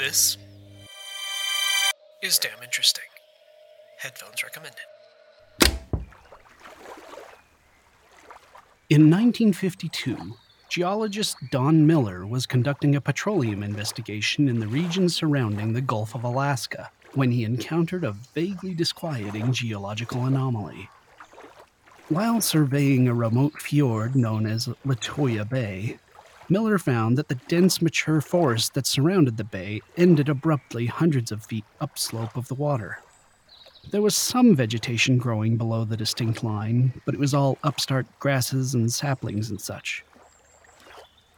This is damn interesting. Headphones recommended. In 1952, geologist Don Miller was conducting a petroleum investigation in the region surrounding the Gulf of Alaska when he encountered a vaguely disquieting geological anomaly. While surveying a remote fjord known as Lituya Bay, Miller found that the dense mature forest that surrounded the bay ended abruptly hundreds of feet upslope of the water. There was some vegetation growing below the distinct line, but it was all upstart grasses and saplings and such.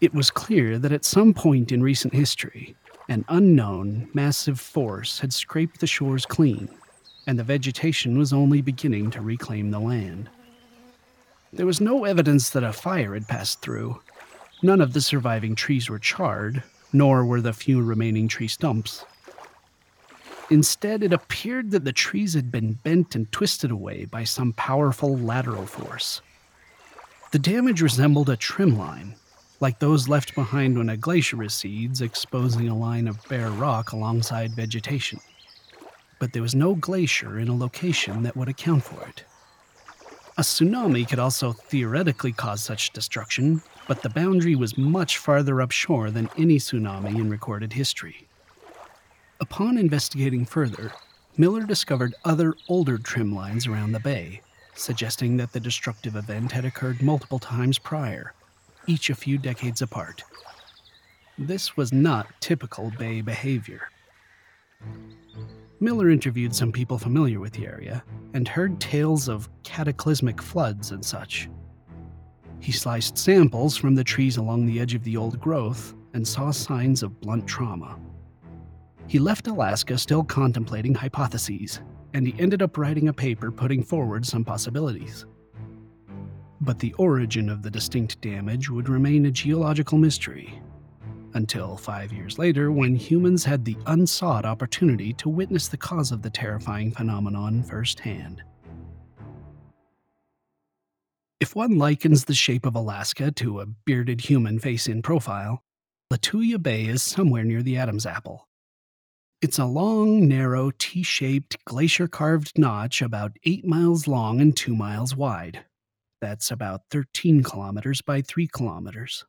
It was clear that at some point in recent history, an unknown, massive force had scraped the shores clean, and the vegetation was only beginning to reclaim the land. There was no evidence that a fire had passed through. None of the surviving trees were charred, nor were the few remaining tree stumps. Instead, it appeared that the trees had been bent and twisted away by some powerful lateral force. The damage resembled a trim line, like those left behind when a glacier recedes, exposing a line of bare rock alongside vegetation. But there was no glacier in a location that would account for it. A tsunami could also theoretically cause such destruction, but the boundary was much farther upshore than any tsunami in recorded history. Upon investigating further, Miller discovered other older trim lines around the bay, suggesting that the destructive event had occurred multiple times prior, each a few decades apart. This was not typical bay behavior. Miller interviewed some people familiar with the area and heard tales of cataclysmic floods and such. He sliced samples from the trees along the edge of the old growth and saw signs of blunt trauma. He left Alaska still contemplating hypotheses, and he ended up writing a paper putting forward some possibilities. But the origin of the distinct damage would remain a geological mystery. Until five years later, when humans had the unsought opportunity to witness the cause of the terrifying phenomenon firsthand. If one likens the shape of Alaska to a bearded human face in profile, Lituya Bay is somewhere near the Adam's apple. It's a long, narrow, T shaped, glacier carved notch about 8 miles long and 2 miles wide. That's about 13 kilometers by 3 kilometers.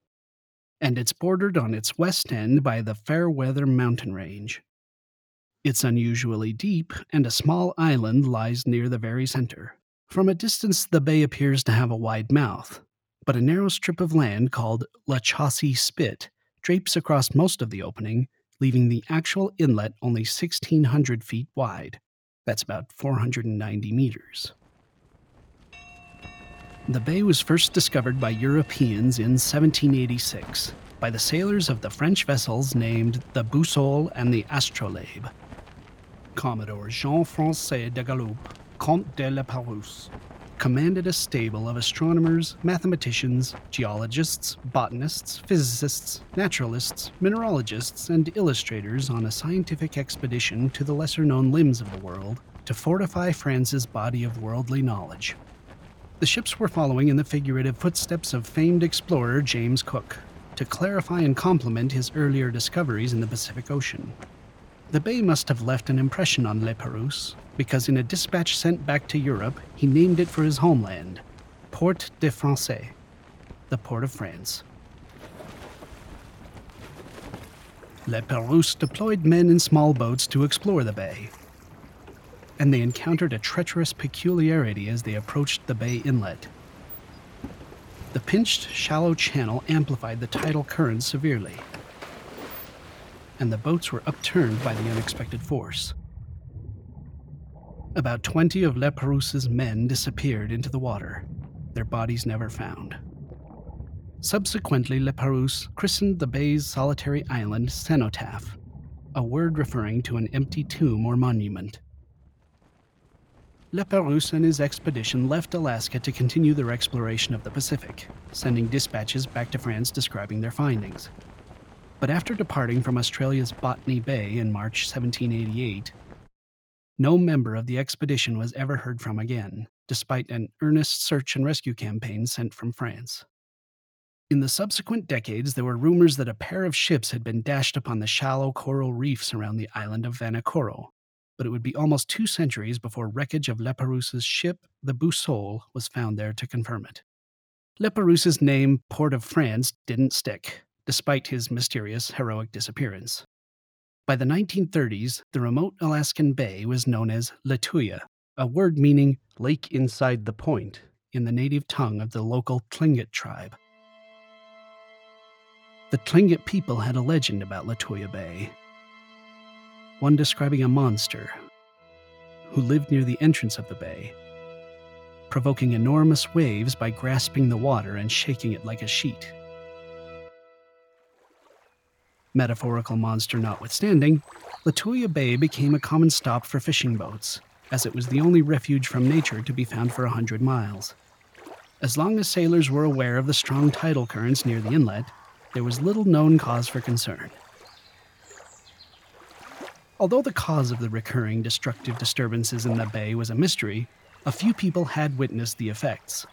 And it's bordered on its west end by the Fairweather mountain range. It's unusually deep, and a small island lies near the very center. From a distance, the bay appears to have a wide mouth, but a narrow strip of land called La Chaussee Spit drapes across most of the opening leaving the actual inlet only 1,600 feet wide. That's about 490 meters. The bay was first discovered by Europeans in 1786 by the sailors of the French vessels named the Boussole and the Astrolabe. Commodore Jean Francois de Galaup, Comte de la Pérouse, commanded a stable of astronomers, mathematicians, geologists, botanists, physicists, naturalists, mineralogists, and illustrators on a scientific expedition to the lesser known limbs of the world to fortify France's body of worldly knowledge. The ships were following in the figurative footsteps of famed explorer James Cook to clarify and complement his earlier discoveries in the Pacific Ocean. The bay must have left an impression on Le Pérouse, because in a dispatch sent back to Europe, he named it for his homeland, Port de Francais, the port of France. Le Pérouse deployed men in small boats to explore the bay, and they encountered a treacherous peculiarity as they approached the bay inlet. The pinched, shallow channel amplified the tidal current severely, and the boats were upturned by the unexpected force. About 20 of Le Pérouse's men disappeared into the water, their bodies never found. Subsequently, Le Pérouse christened the bay's solitary island Cenotaph, a word referring to an empty tomb or monument. Le Pérouse and his expedition left Alaska to continue their exploration of the Pacific, sending dispatches back to France describing their findings. But after departing from Australia's Botany Bay in March 1788, no member of the expedition was ever heard from again, despite an earnest search and rescue campaign sent from France. In the subsequent decades, there were rumors that a pair of ships had been dashed upon the shallow coral reefs around the island of Vanikoro, but it would be almost two centuries before wreckage of Le Pérouse's ship, the Boussole, was found there to confirm it. Le Pérouse's name, Port of France, didn't stick, despite his mysterious, heroic disappearance. By the 1930s, the remote Alaskan bay was known as Lituya, a word meaning lake inside the point in the native tongue of the local Tlingit tribe. The Tlingit people had a legend about Lituya Bay, one describing a monster who lived near the entrance of the bay, provoking enormous waves by grasping the water and shaking it like a sheet. Metaphorical monster notwithstanding, Lituya Bay became a common stop for fishing boats, as it was the only refuge from nature to be found for a hundred miles. As long as sailors were aware of the strong tidal currents near the inlet, there was little known cause for concern. Although the cause of the recurring destructive disturbances in the bay was a mystery, a few people had witnessed the effects.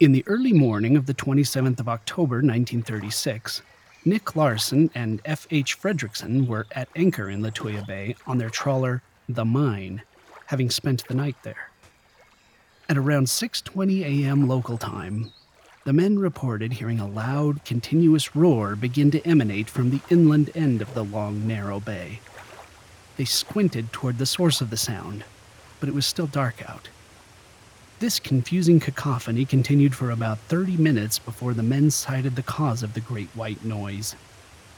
In the early morning of the 27th of October 1936, Nick Larson and F.H. Fredrickson were at anchor in Lituya Bay on their trawler, The Mine, having spent the night there. At around 6:20 a.m. local time, the men reported hearing a loud, continuous roar begin to emanate from the inland end of the long, narrow bay. They squinted toward the source of the sound, but it was still dark out. This confusing cacophony continued for about 30 minutes before the men sighted the cause of the great white noise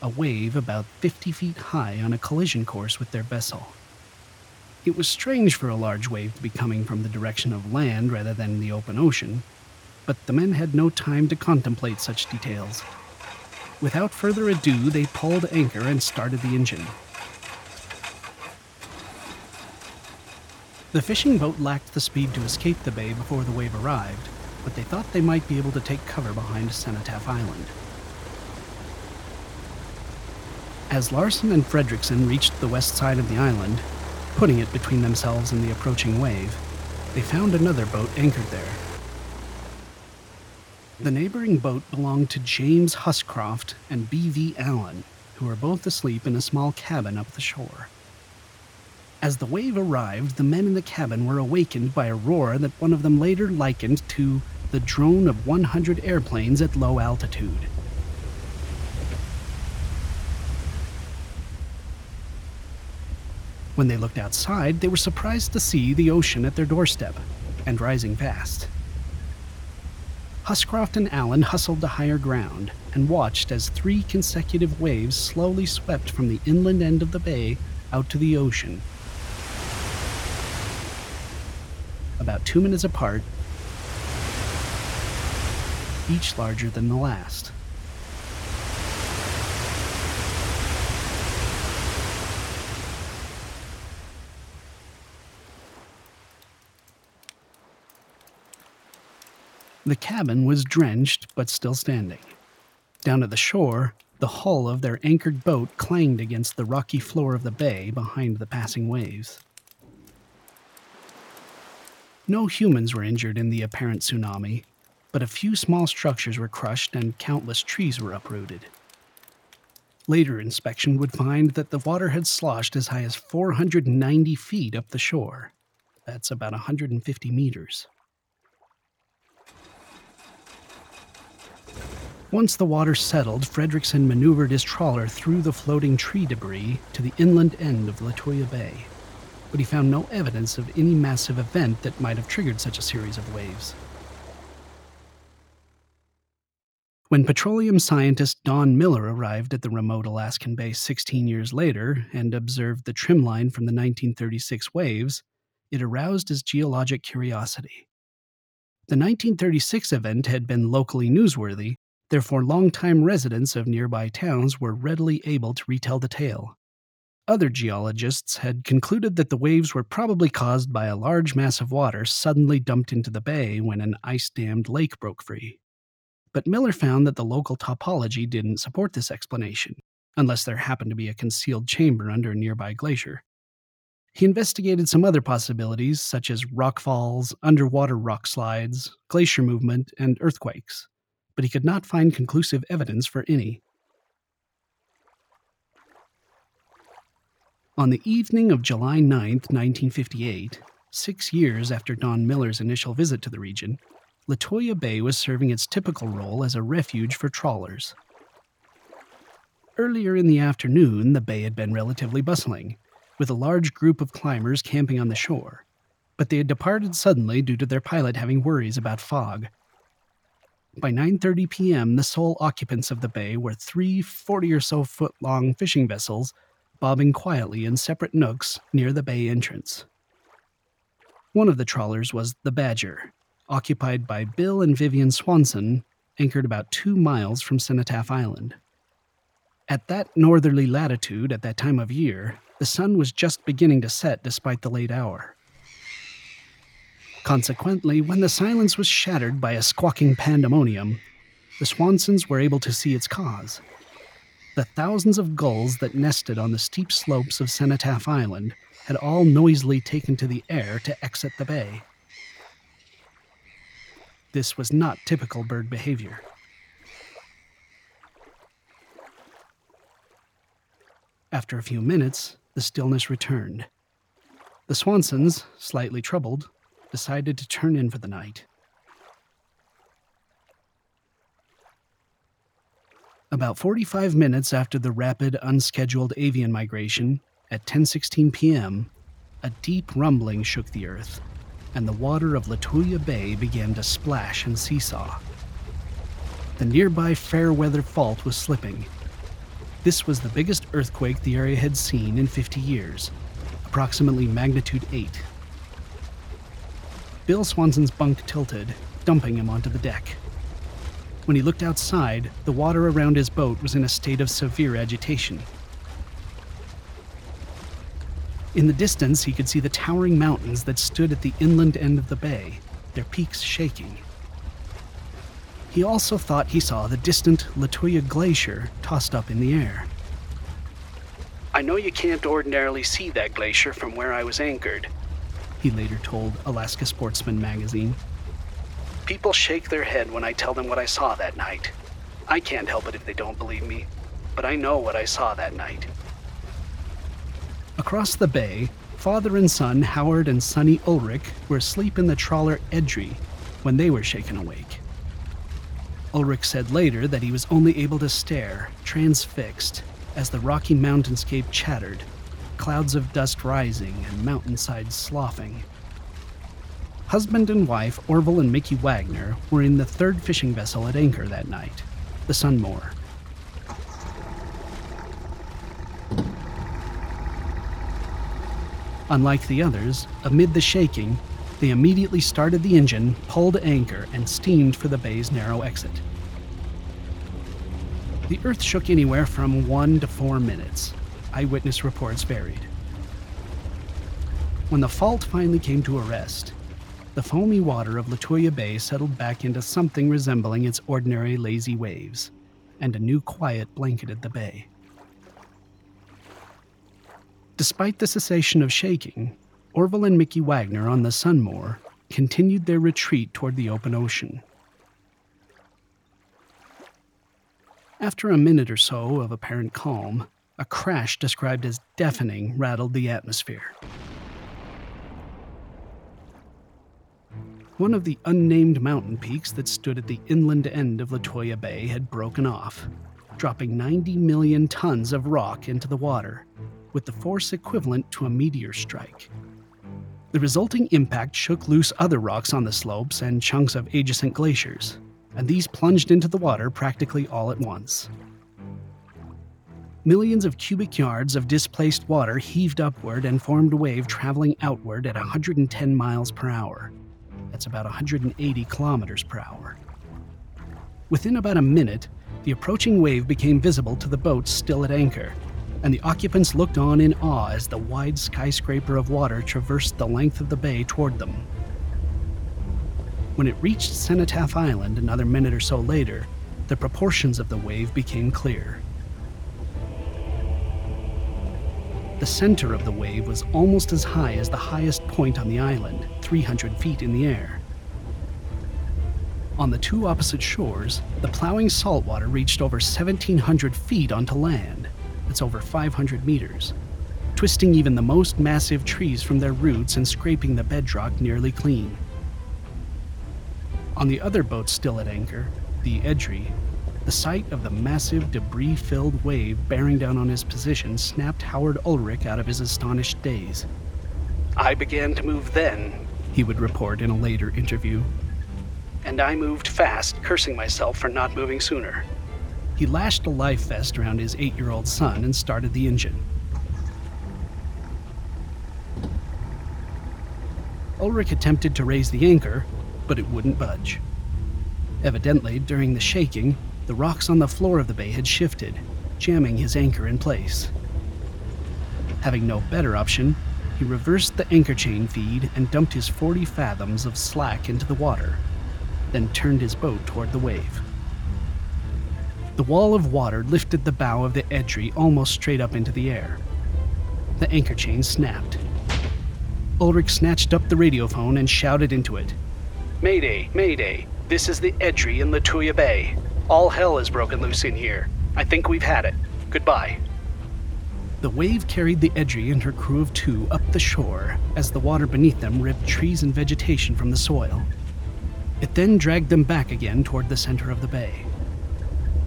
a wave about 50 feet high on a collision course with their vessel. It was strange for a large wave to be coming from the direction of land rather than the open ocean, but the men had no time to contemplate such details. Without further ado, they pulled anchor and started the engine. The fishing boat lacked the speed to escape the bay before the wave arrived, but they thought they might be able to take cover behind Cenotaph Island. As Larson and Fredrickson reached the west side of the island, putting it between themselves and the approaching wave, they found another boat anchored there. The neighboring boat belonged to James Huscroft and B.V. Allen, who were both asleep in a small cabin up the shore. As the wave arrived, the men in the cabin were awakened by a roar that one of them later likened to the drone of 100 airplanes at low altitude. When they looked outside, they were surprised to see the ocean at their doorstep, and rising fast. Huscroft and Allen hustled to higher ground and watched as three consecutive waves slowly swept from the inland end of the bay out to the ocean. About two minutes apart, each larger than the last. The cabin was drenched but still standing. Down at the shore, the hull of their anchored boat clanged against the rocky floor of the bay behind the passing waves. No humans were injured in the apparent tsunami, but a few small structures were crushed and countless trees were uprooted. Later inspection would find that the water had sloshed as high as 490 feet up the shore. That's about 150 meters. Once the water settled, Fredrickson maneuvered his trawler through the floating tree debris to the inland end of Lituya Bay, but he found no evidence of any massive event that might have triggered such a series of waves. When petroleum scientist Don Miller arrived at the remote Alaskan base 16 years later and observed the trim line from the 1936 waves, it aroused his geologic curiosity. The 1936 event had been locally newsworthy, Therefore, longtime residents of nearby towns were readily able to retell the tale. Other geologists had concluded that the waves were probably caused by a large mass of water suddenly dumped into the bay when an ice dammed lake broke free. But Miller found that the local topology didn't support this explanation, unless there happened to be a concealed chamber under a nearby glacier. He investigated some other possibilities, such as rockfalls, underwater rock slides, glacier movement, and earthquakes but he could not find conclusive evidence for any. On the evening of July 9, 1958, six years after Don Miller's initial visit to the region, Lituya Bay was serving its typical role as a refuge for trawlers. Earlier in the afternoon, the bay had been relatively bustling, with a large group of climbers camping on the shore, but they had departed suddenly due to their pilot having worries about fog. By 9:30 p.m., the sole occupants of the bay were three 40 or so foot long fishing vessels bobbing quietly in separate nooks near the bay entrance. One of the trawlers was the Badger, occupied by Bill and Vivian Swanson, anchored about two miles from Cenotaph Island. At that northerly latitude at that time of year, the sun was just beginning to set despite the late hour. Consequently, when the silence was shattered by a squawking pandemonium, the Swansons were able to see its cause the thousands of gulls that nested on the steep slopes of Cenotaph Island had all noisily taken to the air to exit the bay. This was not typical bird behavior. After a few minutes, the stillness returned. The Swansons, slightly troubled, decided to turn in for the night. About 45 minutes after the rapid, unscheduled avian migration, at 10:16 p.m., a deep rumbling shook the earth, and the water of Lituya Bay began to splash and seesaw. The nearby Fairweather Fault was slipping. This was the biggest earthquake the area had seen in 50 years, approximately magnitude 8. Bill Swanson's bunk tilted, dumping him onto the deck. When he looked outside, the water around his boat was in a state of severe agitation. In the distance, he could see the towering mountains that stood at the inland end of the bay, their peaks shaking. He also thought he saw the distant Lituya Glacier tossed up in the air. I know you can't ordinarily see that glacier from where I was anchored, he later told Alaska Sportsman magazine. People shake their head when I tell them what I saw that night. I can't help it if they don't believe me, but I know what I saw that night. Across the bay, father and son Howard and Sonny Ulrich were asleep in the trawler Edrie when they were shaken awake. Ulrich said later that he was only able to stare, transfixed, as the rocky mountainscape chattered, clouds of dust rising and mountainsides sloughing. Husband and wife Orville and Mickey Wagner were in the third fishing vessel at anchor that night, the Sunmore. Unlike the others, amid the shaking, they immediately started the engine, pulled anchor, and steamed for the bay's narrow exit. The earth shook anywhere from one to four minutes. Eyewitness reports varied. When the fault finally came to a rest, the foamy water of Lituya Bay settled back into something resembling its ordinary lazy waves, and a new quiet blanketed the bay. Despite the cessation of shaking, Orville and Mickey Wagner on the Sunmore continued their retreat toward the open ocean. After a minute or so of apparent calm, a crash described as deafening rattled the atmosphere. One of the unnamed mountain peaks that stood at the inland end of Lituya Bay had broken off, dropping 90 million tons of rock into the water, with the force equivalent to a meteor strike. The resulting impact shook loose other rocks on the slopes and chunks of adjacent glaciers, and these plunged into the water practically all at once. Millions of cubic yards of displaced water heaved upward and formed a wave traveling outward at 110 miles per hour, that's about 180 kilometers per hour. Within about a minute, the approaching wave became visible to the boats still at anchor, and the occupants looked on in awe as the wide skyscraper of water traversed the length of the bay toward them. When it reached Cenotaph Island another minute or so later, the proportions of the wave became clear. The center of the wave was almost as high as the highest point on the island, 300 feet in the air. On the two opposite shores, the plowing saltwater reached over 1,700 feet onto land. That's over 500 meters, twisting even the most massive trees from their roots and scraping the bedrock nearly clean. On the other boat still at anchor, the Edrie, the sight of the massive debris filled wave bearing down on his position snapped Howard Ulrich out of his astonished daze. I began to move then, he would report in a later interview. And I moved fast, cursing myself for not moving sooner. He lashed a life vest around his eight year old son and started the engine. Ulrich attempted to raise the anchor, but it wouldn't budge. Evidently, during the shaking, the rocks on the floor of the bay had shifted, jamming his anchor in place. Having no better option, he reversed the anchor chain feed and dumped his 40 fathoms of slack into the water, then turned his boat toward the wave. The wall of water lifted the bow of the Edrie almost straight up into the air. The anchor chain snapped. Ulrich snatched up the radiophone and shouted into it Mayday, Mayday, this is the Edrie in Lituya Bay. All hell has broken loose in here. I think we've had it. Goodbye. The wave carried the Edrie and her crew of two up the shore as the water beneath them ripped trees and vegetation from the soil. It then dragged them back again toward the center of the bay.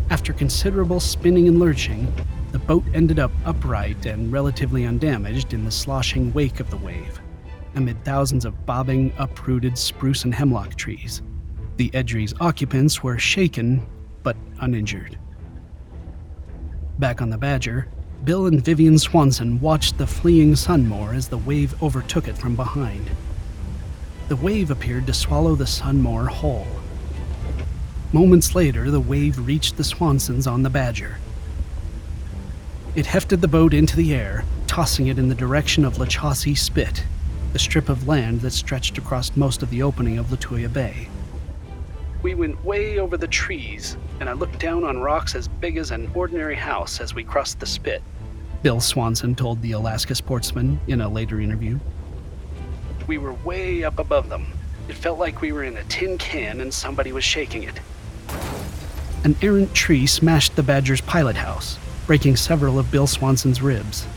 After considerable spinning and lurching, the boat ended up upright and relatively undamaged in the sloshing wake of the wave, amid thousands of bobbing, uprooted spruce and hemlock trees. The Edrie's occupants were shaken, but uninjured. Back on the Badger, Bill and Vivian Swanson watched the fleeing Sunmore as the wave overtook it from behind. The wave appeared to swallow the Sunmore whole. Moments later, the wave reached the Swansons on the Badger. It hefted the boat into the air, tossing it in the direction of La Chaussee Spit, the strip of land that stretched across most of the opening of Lituya Bay. We went way over the trees, and I looked down on rocks as big as an ordinary house as we crossed the spit. Bill Swanson told the Alaska Sportsman in a later interview. We were way up above them. It felt like we were in a tin can and somebody was shaking it. An errant tree smashed the Badger's pilot house, breaking several of Bill Swanson's ribs.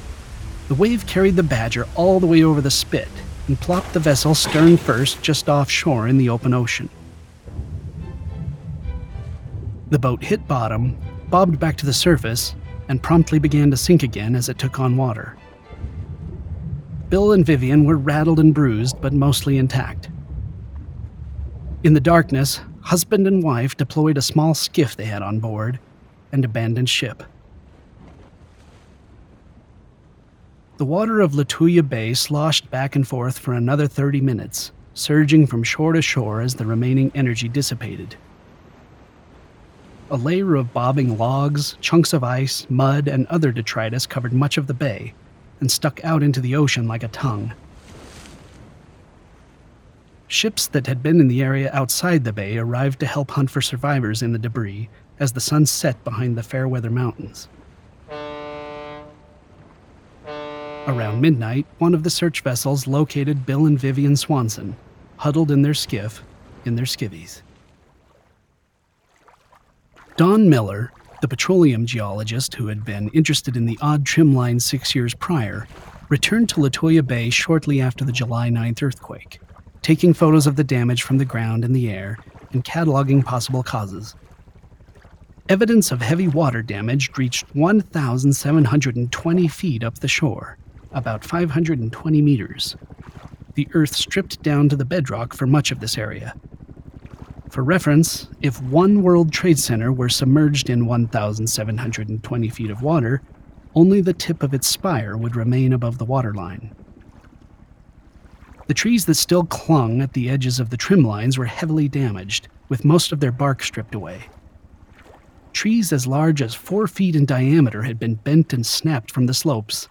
The wave carried the Badger all the way over the spit and plopped the vessel stern first just offshore in the open ocean. The boat hit bottom, bobbed back to the surface, and promptly began to sink again as it took on water. Bill and Vivian were rattled and bruised, but mostly intact. In the darkness, husband and wife deployed a small skiff they had on board and abandoned ship. The water of Lituya Bay sloshed back and forth for another 30 minutes, surging from shore to shore as the remaining energy dissipated. A layer of bobbing logs, chunks of ice, mud, and other detritus covered much of the bay and stuck out into the ocean like a tongue. Ships that had been in the area outside the bay arrived to help hunt for survivors in the debris as the sun set behind the Fairweather Mountains. Around midnight, one of the search vessels located Bill and Vivian Swanson, huddled in their skiff, in their skivvies. Don Miller, the petroleum geologist who had been interested in the odd trim line six years prior, returned to Lituya Bay shortly after the July 9th earthquake, taking photos of the damage from the ground and the air and cataloging possible causes. Evidence of heavy water damage reached 1,720 feet up the shore, about 520 meters. The earth stripped down to the bedrock for much of this area, for reference, if one World Trade Center were submerged in 1,720 feet of water, only the tip of its spire would remain above the waterline. The trees that still clung at the edges of the trim lines were heavily damaged, with most of their bark stripped away. Trees as large as four feet in diameter had been bent and snapped from the slopes.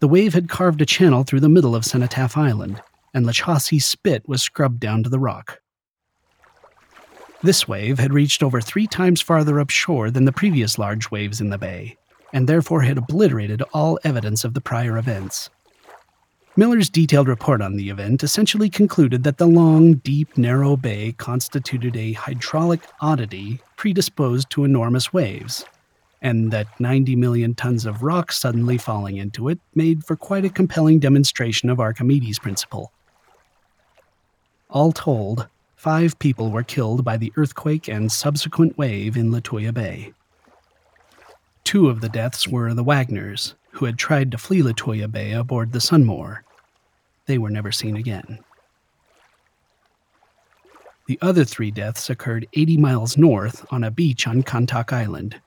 The wave had carved a channel through the middle of Cenotaph Island, and La Chaussee Spit was scrubbed down to the rock. This wave had reached over three times farther upshore than the previous large waves in the bay, and therefore had obliterated all evidence of the prior events. Miller's detailed report on the event essentially concluded that the long, deep, narrow bay constituted a hydraulic oddity predisposed to enormous waves, and that 90 million tons of rock suddenly falling into it made for quite a compelling demonstration of Archimedes' principle. All told, five people were killed by the earthquake and subsequent wave in Lituya Bay. Two of the deaths were the Wagners, who had tried to flee Lituya Bay aboard the Sunmore. They were never seen again. The other three deaths occurred 80 miles north on a beach on Khantaak Island.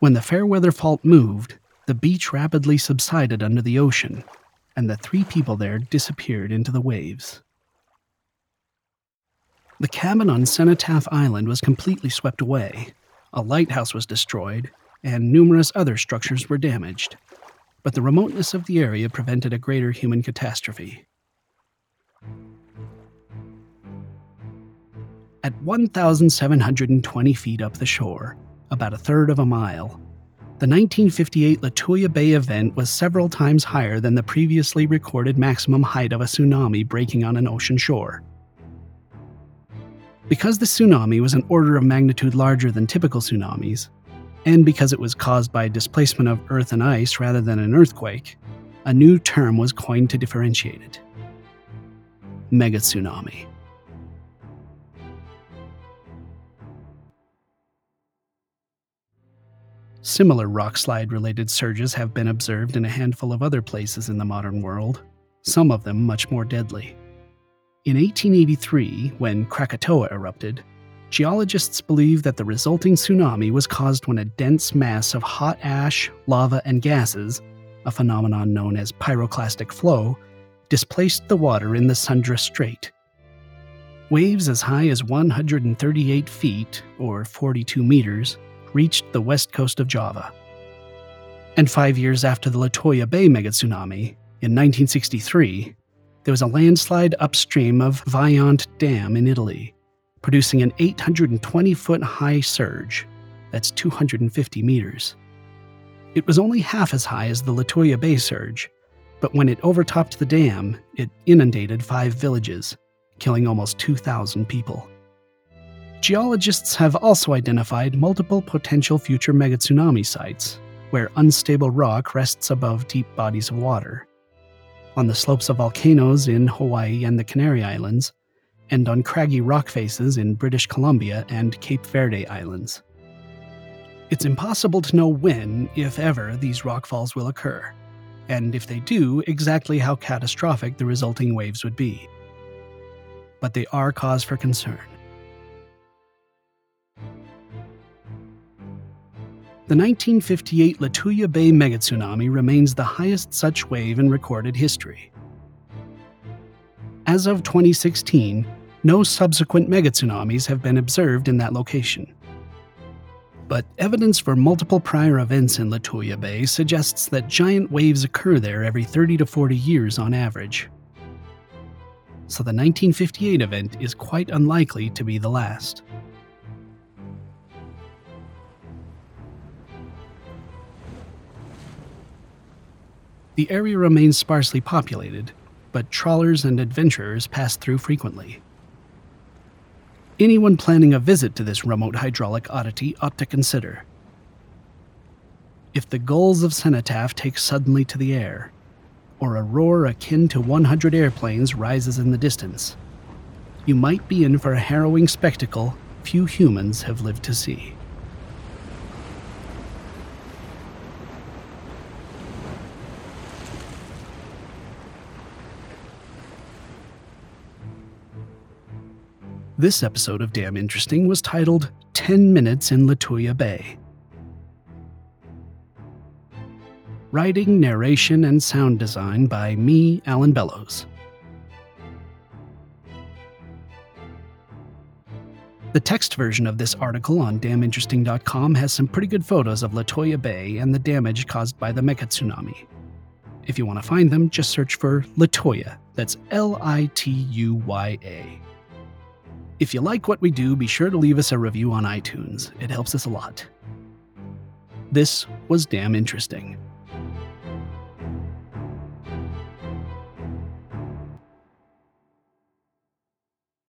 When the Fairweather Fault moved, the beach rapidly subsided under the ocean, and the three people there disappeared into the waves. The cabin on Cenotaph Island was completely swept away. A lighthouse was destroyed, and numerous other structures were damaged. But the remoteness of the area prevented a greater human catastrophe. At 1,720 feet up the shore, about a third of a mile, the 1958 Lituya Bay event was several times higher than the previously recorded maximum height of a tsunami breaking on an ocean shore. Because the tsunami was an order of magnitude larger than typical tsunamis, and because it was caused by displacement of earth and ice rather than an earthquake, a new term was coined to differentiate it megatsunami. Similar rockslide related surges have been observed in a handful of other places in the modern world, some of them much more deadly. In 1883, when Krakatoa erupted, geologists believe that the resulting tsunami was caused when a dense mass of hot ash, lava, and gases, a phenomenon known as pyroclastic flow, displaced the water in the Sunda Strait. Waves as high as 138 feet, or 42 meters, reached the west coast of Java. And five years after the Lituya Bay megatsunami, in 1963, there was a landslide upstream of Vajont Dam in Italy, producing an 820 foot high surge. That's 250 meters. It was only half as high as the Lituya Bay surge, but when it overtopped the dam, it inundated five villages, killing almost 2,000 people. Geologists have also identified multiple potential future megatsunami sites, where unstable rock rests above deep bodies of water on the slopes of volcanoes in Hawaii and the Canary Islands, and on craggy rock faces in British Columbia and Cape Verde Islands. It's impossible to know when, if ever, these rockfalls will occur, and if they do, exactly how catastrophic the resulting waves would be. But they are cause for concern. The 1958 Lituya Bay megatsunami remains the highest such wave in recorded history. As of 2016, no subsequent megatsunamis have been observed in that location. But evidence for multiple prior events in Lituya Bay suggests that giant waves occur there every 30 to 40 years on average. So the 1958 event is quite unlikely to be the last. The area remains sparsely populated, but trawlers and adventurers pass through frequently. Anyone planning a visit to this remote hydraulic oddity ought to consider. If the gulls of Cenotaph take suddenly to the air, or a roar akin to 100 airplanes rises in the distance, you might be in for a harrowing spectacle few humans have lived to see. This episode of Damn Interesting was titled 10 Minutes in Lituya Bay. Writing, narration, and sound design by me, Alan Bellows. The text version of this article on damninteresting.com has some pretty good photos of Lituya Bay and the damage caused by the Mega tsunami. If you want to find them, just search for Lituya. That's L I T U Y A. If you like what we do, be sure to leave us a review on iTunes. It helps us a lot. This was damn interesting.